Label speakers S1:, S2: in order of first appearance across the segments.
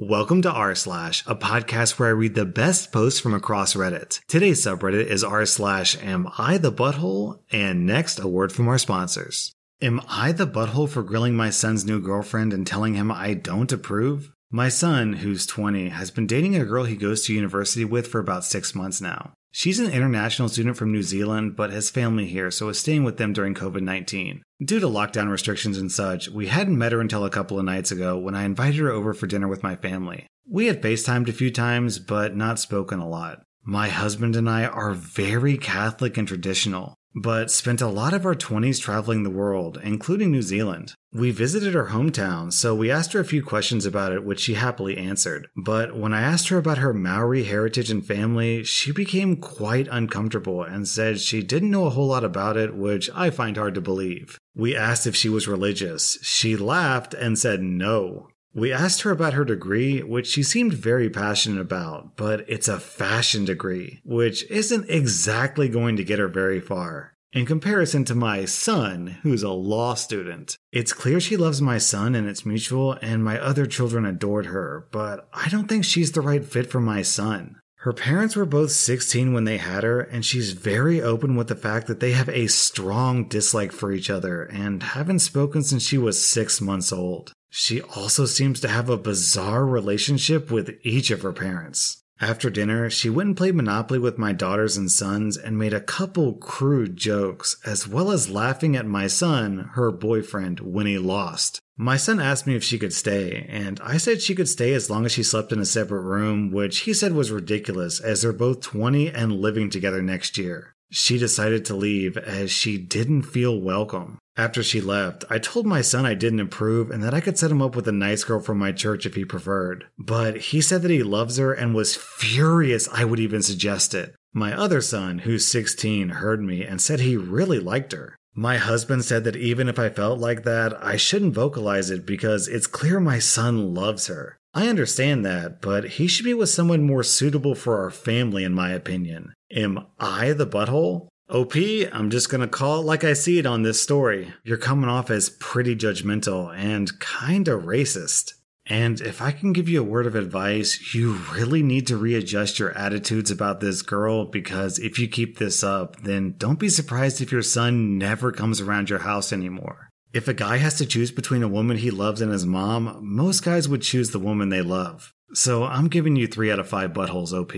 S1: Welcome to r slash, a podcast where I read the best posts from across Reddit. Today's subreddit is r slash am I the butthole? And next, a word from our sponsors. Am I the butthole for grilling my son's new girlfriend and telling him I don't approve? My son, who's 20, has been dating a girl he goes to university with for about six months now. She's an international student from New Zealand, but has family here, so is staying with them during COVID 19. Due to lockdown restrictions and such, we hadn't met her until a couple of nights ago when I invited her over for dinner with my family. We had FaceTimed a few times, but not spoken a lot. My husband and I are very Catholic and traditional but spent a lot of our 20s traveling the world, including New Zealand. We visited her hometown, so we asked her a few questions about it, which she happily answered. But when I asked her about her Maori heritage and family, she became quite uncomfortable and said she didn't know a whole lot about it, which I find hard to believe. We asked if she was religious. She laughed and said no. We asked her about her degree, which she seemed very passionate about, but it's a fashion degree, which isn't exactly going to get her very far. In comparison to my son, who's a law student, it's clear she loves my son and it's mutual, and my other children adored her, but I don't think she's the right fit for my son. Her parents were both 16 when they had her, and she's very open with the fact that they have a strong dislike for each other and haven't spoken since she was six months old. She also seems to have a bizarre relationship with each of her parents. After dinner, she went and played Monopoly with my daughters and sons and made a couple crude jokes, as well as laughing at my son, her boyfriend, when he lost. My son asked me if she could stay, and I said she could stay as long as she slept in a separate room, which he said was ridiculous as they're both 20 and living together next year. She decided to leave as she didn't feel welcome. After she left, I told my son I didn't approve and that I could set him up with a nice girl from my church if he preferred. But he said that he loves her and was furious I would even suggest it. My other son, who's 16, heard me and said he really liked her. My husband said that even if I felt like that, I shouldn't vocalize it because it's clear my son loves her. I understand that, but he should be with someone more suitable for our family, in my opinion. Am I the butthole? OP, I'm just gonna call it like I see it on this story. You're coming off as pretty judgmental and kinda racist. And if I can give you a word of advice, you really need to readjust your attitudes about this girl because if you keep this up, then don't be surprised if your son never comes around your house anymore. If a guy has to choose between a woman he loves and his mom, most guys would choose the woman they love. So I'm giving you 3 out of 5 buttholes, OP.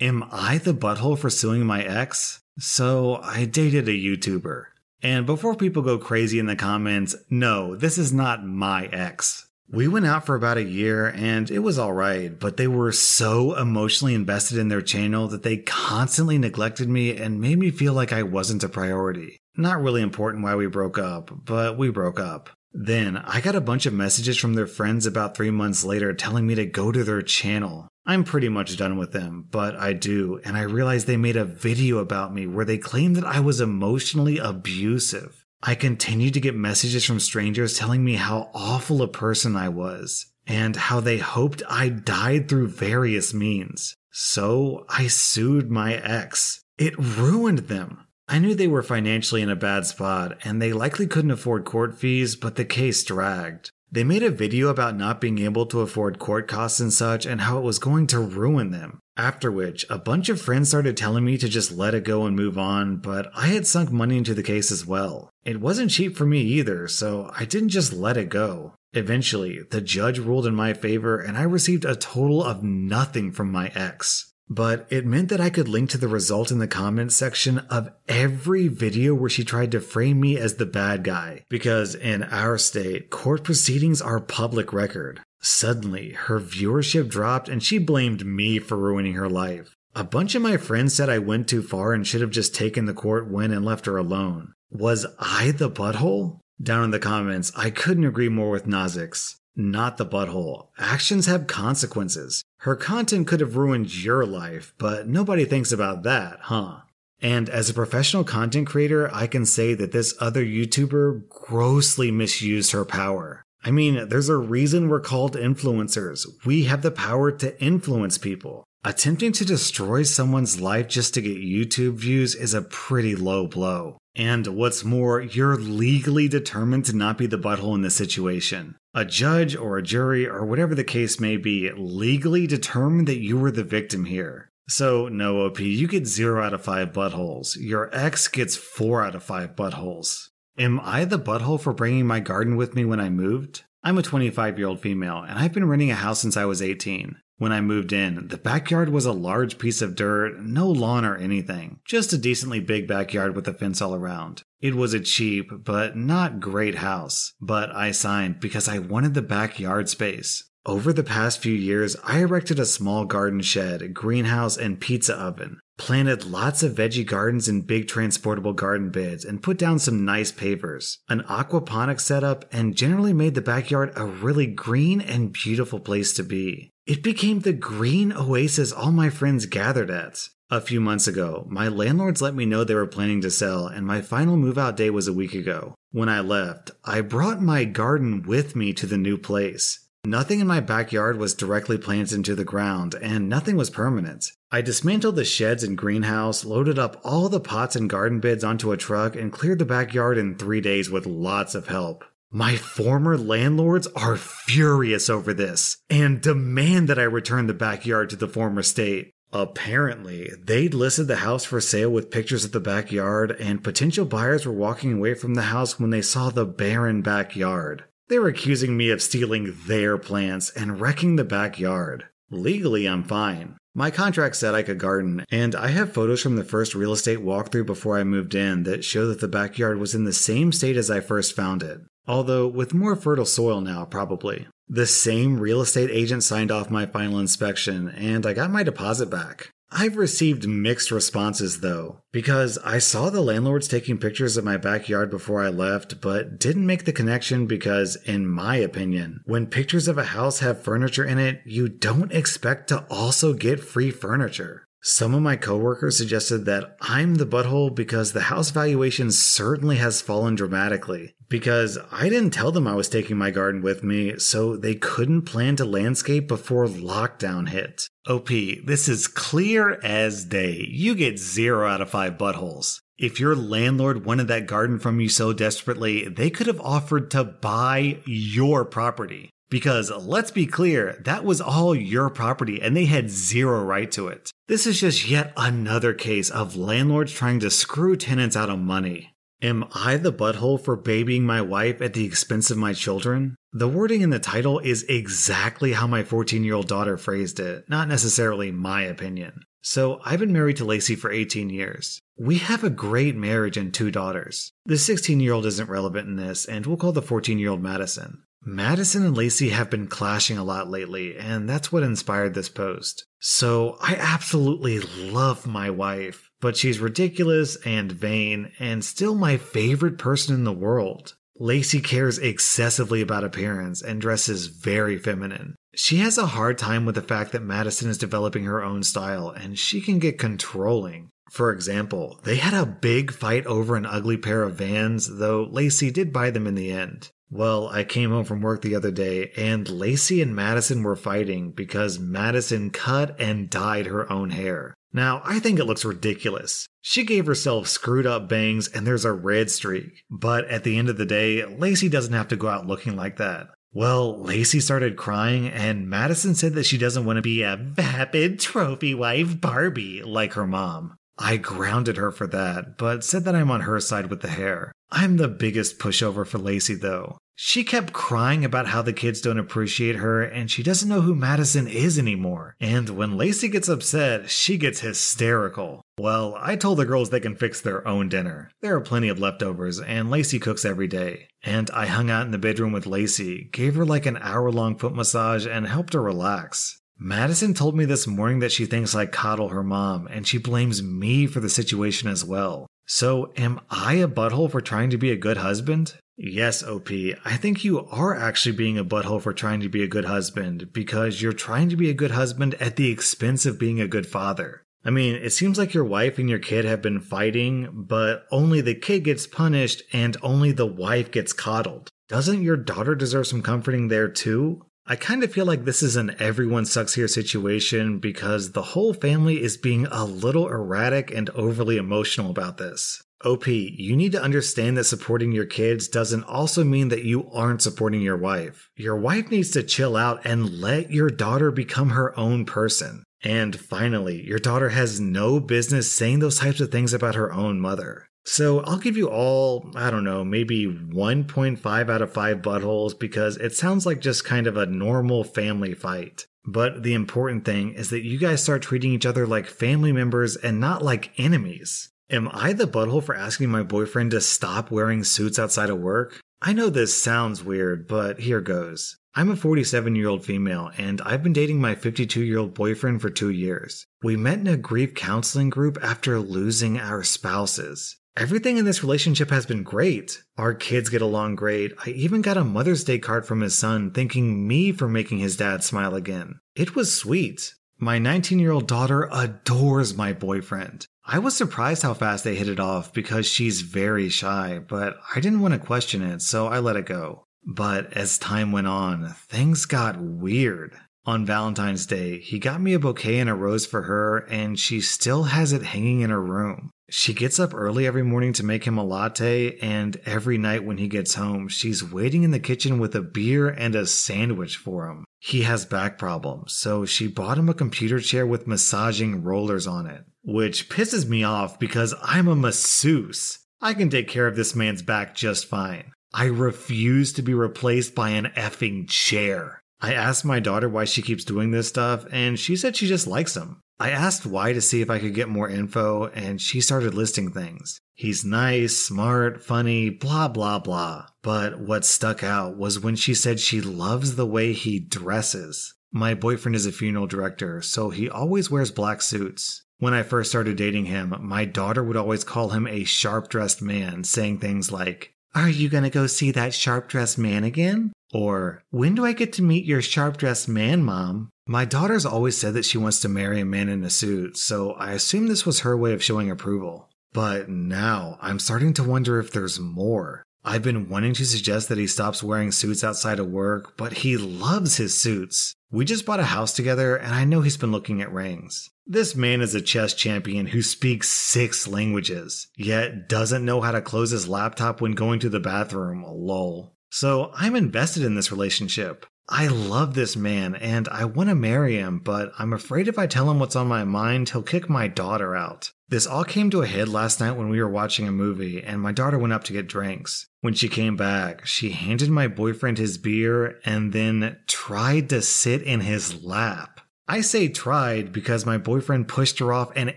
S1: Am I the butthole for suing my ex? So I dated a YouTuber. And before people go crazy in the comments, no, this is not my ex. We went out for about a year and it was alright, but they were so emotionally invested in their channel that they constantly neglected me and made me feel like I wasn't a priority. Not really important why we broke up, but we broke up. Then I got a bunch of messages from their friends about three months later telling me to go to their channel. I'm pretty much done with them, but I do, and I realized they made a video about me where they claimed that I was emotionally abusive. I continued to get messages from strangers telling me how awful a person I was, and how they hoped I died through various means. So I sued my ex. It ruined them. I knew they were financially in a bad spot, and they likely couldn't afford court fees, but the case dragged. They made a video about not being able to afford court costs and such and how it was going to ruin them. After which, a bunch of friends started telling me to just let it go and move on, but I had sunk money into the case as well. It wasn't cheap for me either, so I didn't just let it go. Eventually, the judge ruled in my favor and I received a total of nothing from my ex. But it meant that I could link to the result in the comments section of every video where she tried to frame me as the bad guy. Because in our state, court proceedings are public record. Suddenly, her viewership dropped and she blamed me for ruining her life. A bunch of my friends said I went too far and should have just taken the court win and left her alone. Was I the butthole? Down in the comments, I couldn't agree more with Nazix not the butthole. Actions have consequences. Her content could have ruined your life, but nobody thinks about that, huh? And as a professional content creator, I can say that this other YouTuber grossly misused her power. I mean, there's a reason we're called influencers. We have the power to influence people. Attempting to destroy someone's life just to get YouTube views is a pretty low blow. And what's more, you're legally determined to not be the butthole in this situation. A judge or a jury or whatever the case may be legally determined that you were the victim here. So, no OP, you get 0 out of 5 buttholes. Your ex gets 4 out of 5 buttholes. Am I the butthole for bringing my garden with me when I moved? I'm a 25 year old female, and I've been renting a house since I was 18. When I moved in, the backyard was a large piece of dirt, no lawn or anything, just a decently big backyard with a fence all around. It was a cheap, but not great house, but I signed because I wanted the backyard space. Over the past few years, I erected a small garden shed, greenhouse, and pizza oven, planted lots of veggie gardens in big transportable garden beds, and put down some nice pavers, an aquaponics setup, and generally made the backyard a really green and beautiful place to be. It became the green oasis all my friends gathered at. A few months ago, my landlords let me know they were planning to sell, and my final move out day was a week ago. When I left, I brought my garden with me to the new place. Nothing in my backyard was directly planted into the ground, and nothing was permanent. I dismantled the sheds and greenhouse, loaded up all the pots and garden beds onto a truck, and cleared the backyard in three days with lots of help. My former landlords are furious over this and demand that I return the backyard to the former state. Apparently, they'd listed the house for sale with pictures of the backyard, and potential buyers were walking away from the house when they saw the barren backyard. They were accusing me of stealing their plants and wrecking the backyard. Legally, I'm fine. My contract said I could garden, and I have photos from the first real estate walkthrough before I moved in that show that the backyard was in the same state as I first found it although with more fertile soil now, probably. The same real estate agent signed off my final inspection, and I got my deposit back. I've received mixed responses though, because I saw the landlords taking pictures of my backyard before I left, but didn't make the connection because, in my opinion, when pictures of a house have furniture in it, you don't expect to also get free furniture. Some of my coworkers suggested that I'm the butthole because the house valuation certainly has fallen dramatically. Because I didn't tell them I was taking my garden with me, so they couldn't plan to landscape before lockdown hit. OP, this is clear as day. You get zero out of five buttholes. If your landlord wanted that garden from you so desperately, they could have offered to buy your property. Because let's be clear, that was all your property and they had zero right to it. This is just yet another case of landlords trying to screw tenants out of money. Am I the butthole for babying my wife at the expense of my children? The wording in the title is exactly how my 14 year old daughter phrased it, not necessarily my opinion. So I've been married to Lacey for 18 years. We have a great marriage and two daughters. The 16 year old isn't relevant in this, and we'll call the 14 year old Madison. Madison and Lacey have been clashing a lot lately, and that's what inspired this post. So I absolutely love my wife, but she's ridiculous and vain, and still my favorite person in the world. Lacey cares excessively about appearance and dresses very feminine. She has a hard time with the fact that Madison is developing her own style, and she can get controlling. For example, they had a big fight over an ugly pair of vans, though Lacey did buy them in the end. Well, I came home from work the other day and Lacey and Madison were fighting because Madison cut and dyed her own hair. Now, I think it looks ridiculous. She gave herself screwed up bangs and there's a red streak. But at the end of the day, Lacey doesn't have to go out looking like that. Well, Lacey started crying, and Madison said that she doesn't want to be a vapid trophy wife Barbie like her mom. I grounded her for that, but said that I'm on her side with the hair. I'm the biggest pushover for Lacey, though. She kept crying about how the kids don't appreciate her and she doesn't know who Madison is anymore. And when Lacey gets upset, she gets hysterical. Well, I told the girls they can fix their own dinner. There are plenty of leftovers, and Lacey cooks every day. And I hung out in the bedroom with Lacey, gave her like an hour long foot massage, and helped her relax. Madison told me this morning that she thinks I coddle her mom, and she blames me for the situation as well. So, am I a butthole for trying to be a good husband? Yes, OP, I think you are actually being a butthole for trying to be a good husband because you're trying to be a good husband at the expense of being a good father. I mean, it seems like your wife and your kid have been fighting, but only the kid gets punished and only the wife gets coddled. Doesn't your daughter deserve some comforting there too? I kind of feel like this is an everyone sucks here situation because the whole family is being a little erratic and overly emotional about this. OP, you need to understand that supporting your kids doesn't also mean that you aren't supporting your wife. Your wife needs to chill out and let your daughter become her own person. And finally, your daughter has no business saying those types of things about her own mother. So I'll give you all, I don't know, maybe 1.5 out of 5 buttholes because it sounds like just kind of a normal family fight. But the important thing is that you guys start treating each other like family members and not like enemies. Am I the butthole for asking my boyfriend to stop wearing suits outside of work? I know this sounds weird, but here goes. I'm a 47 year old female, and I've been dating my 52 year old boyfriend for two years. We met in a grief counseling group after losing our spouses. Everything in this relationship has been great. Our kids get along great. I even got a Mother's Day card from his son thanking me for making his dad smile again. It was sweet. My 19 year old daughter adores my boyfriend. I was surprised how fast they hit it off because she's very shy, but I didn't want to question it, so I let it go. But as time went on, things got weird. On Valentine's Day, he got me a bouquet and a rose for her, and she still has it hanging in her room. She gets up early every morning to make him a latte, and every night when he gets home, she's waiting in the kitchen with a beer and a sandwich for him. He has back problems, so she bought him a computer chair with massaging rollers on it, which pisses me off because I'm a masseuse. I can take care of this man's back just fine. I refuse to be replaced by an effing chair. I asked my daughter why she keeps doing this stuff, and she said she just likes him. I asked why to see if I could get more info, and she started listing things. He's nice, smart, funny, blah, blah, blah. But what stuck out was when she said she loves the way he dresses. My boyfriend is a funeral director, so he always wears black suits. When I first started dating him, my daughter would always call him a sharp dressed man, saying things like, Are you gonna go see that sharp dressed man again? Or, When do I get to meet your sharp dressed man, mom? My daughter's always said that she wants to marry a man in a suit, so I assume this was her way of showing approval. But now I'm starting to wonder if there's more. I've been wanting to suggest that he stops wearing suits outside of work, but he loves his suits. We just bought a house together, and I know he's been looking at rings. This man is a chess champion who speaks six languages, yet doesn't know how to close his laptop when going to the bathroom. Lol. So I'm invested in this relationship. I love this man and I want to marry him, but I'm afraid if I tell him what's on my mind, he'll kick my daughter out. This all came to a head last night when we were watching a movie and my daughter went up to get drinks. When she came back, she handed my boyfriend his beer and then tried to sit in his lap. I say tried because my boyfriend pushed her off and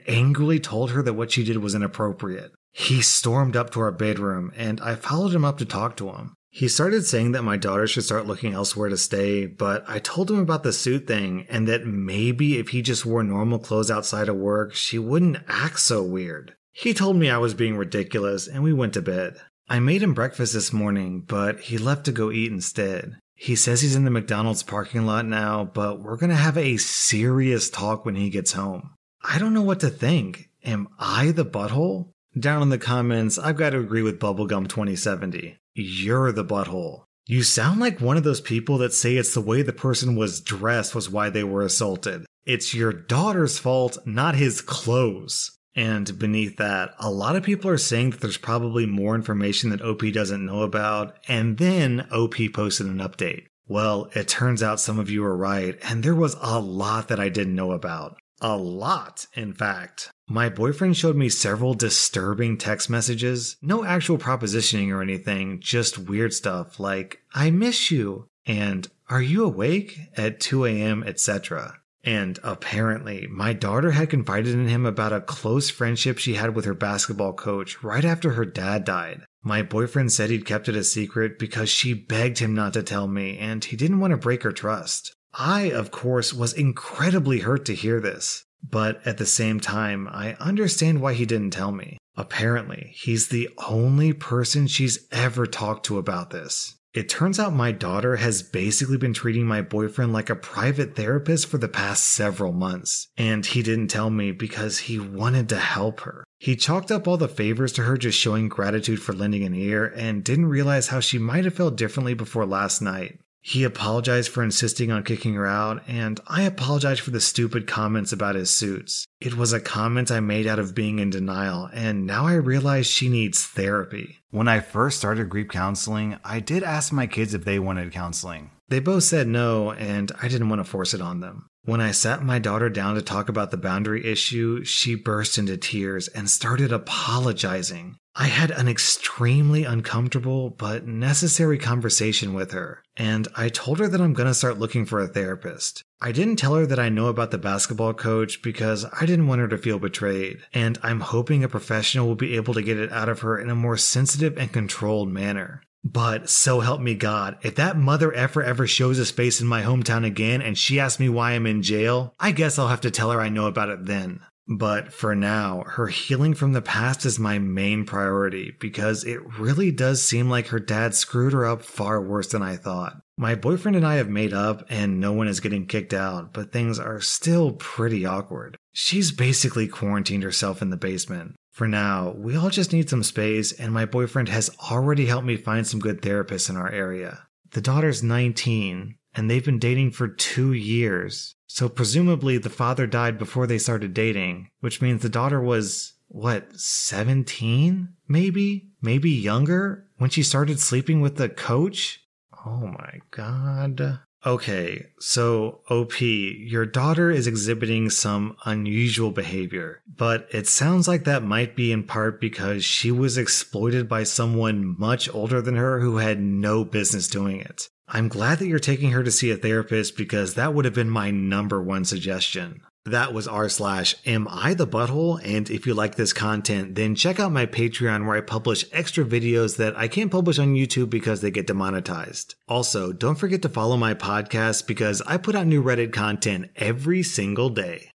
S1: angrily told her that what she did was inappropriate. He stormed up to our bedroom and I followed him up to talk to him. He started saying that my daughter should start looking elsewhere to stay, but I told him about the suit thing and that maybe if he just wore normal clothes outside of work, she wouldn't act so weird. He told me I was being ridiculous and we went to bed. I made him breakfast this morning, but he left to go eat instead. He says he's in the McDonald's parking lot now, but we're gonna have a serious talk when he gets home. I don't know what to think. Am I the butthole? Down in the comments, I've got to agree with Bubblegum 2070. You're the butthole. You sound like one of those people that say it's the way the person was dressed was why they were assaulted. It's your daughter's fault, not his clothes. And beneath that, a lot of people are saying that there's probably more information that OP doesn't know about, and then OP posted an update. Well, it turns out some of you are right, and there was a lot that I didn't know about. A lot, in fact. My boyfriend showed me several disturbing text messages. No actual propositioning or anything, just weird stuff like, I miss you, and are you awake at 2 a.m., etc. And apparently, my daughter had confided in him about a close friendship she had with her basketball coach right after her dad died. My boyfriend said he'd kept it a secret because she begged him not to tell me and he didn't want to break her trust. I, of course, was incredibly hurt to hear this. But at the same time, I understand why he didn't tell me. Apparently, he's the only person she's ever talked to about this. It turns out my daughter has basically been treating my boyfriend like a private therapist for the past several months, and he didn't tell me because he wanted to help her. He chalked up all the favors to her just showing gratitude for lending an ear and didn't realize how she might have felt differently before last night. He apologized for insisting on kicking her out, and I apologized for the stupid comments about his suits. It was a comment I made out of being in denial, and now I realize she needs therapy. When I first started grief counseling, I did ask my kids if they wanted counseling. They both said no, and I didn't want to force it on them. When I sat my daughter down to talk about the boundary issue, she burst into tears and started apologizing. I had an extremely uncomfortable but necessary conversation with her, and I told her that I'm going to start looking for a therapist. I didn't tell her that I know about the basketball coach because I didn't want her to feel betrayed, and I'm hoping a professional will be able to get it out of her in a more sensitive and controlled manner. But so help me God, if that mother effer ever shows his face in my hometown again and she asks me why I'm in jail, I guess I'll have to tell her I know about it then. But for now, her healing from the past is my main priority because it really does seem like her dad screwed her up far worse than I thought. My boyfriend and I have made up and no one is getting kicked out, but things are still pretty awkward. She's basically quarantined herself in the basement. For now, we all just need some space, and my boyfriend has already helped me find some good therapists in our area. The daughter's 19, and they've been dating for two years. So presumably the father died before they started dating, which means the daughter was, what, 17? Maybe? Maybe younger? When she started sleeping with the coach? Oh my god. Okay, so OP, your daughter is exhibiting some unusual behavior, but it sounds like that might be in part because she was exploited by someone much older than her who had no business doing it. I'm glad that you're taking her to see a therapist because that would have been my number one suggestion. That was r slash am I the butthole? And if you like this content, then check out my Patreon where I publish extra videos that I can't publish on YouTube because they get demonetized. Also, don't forget to follow my podcast because I put out new Reddit content every single day.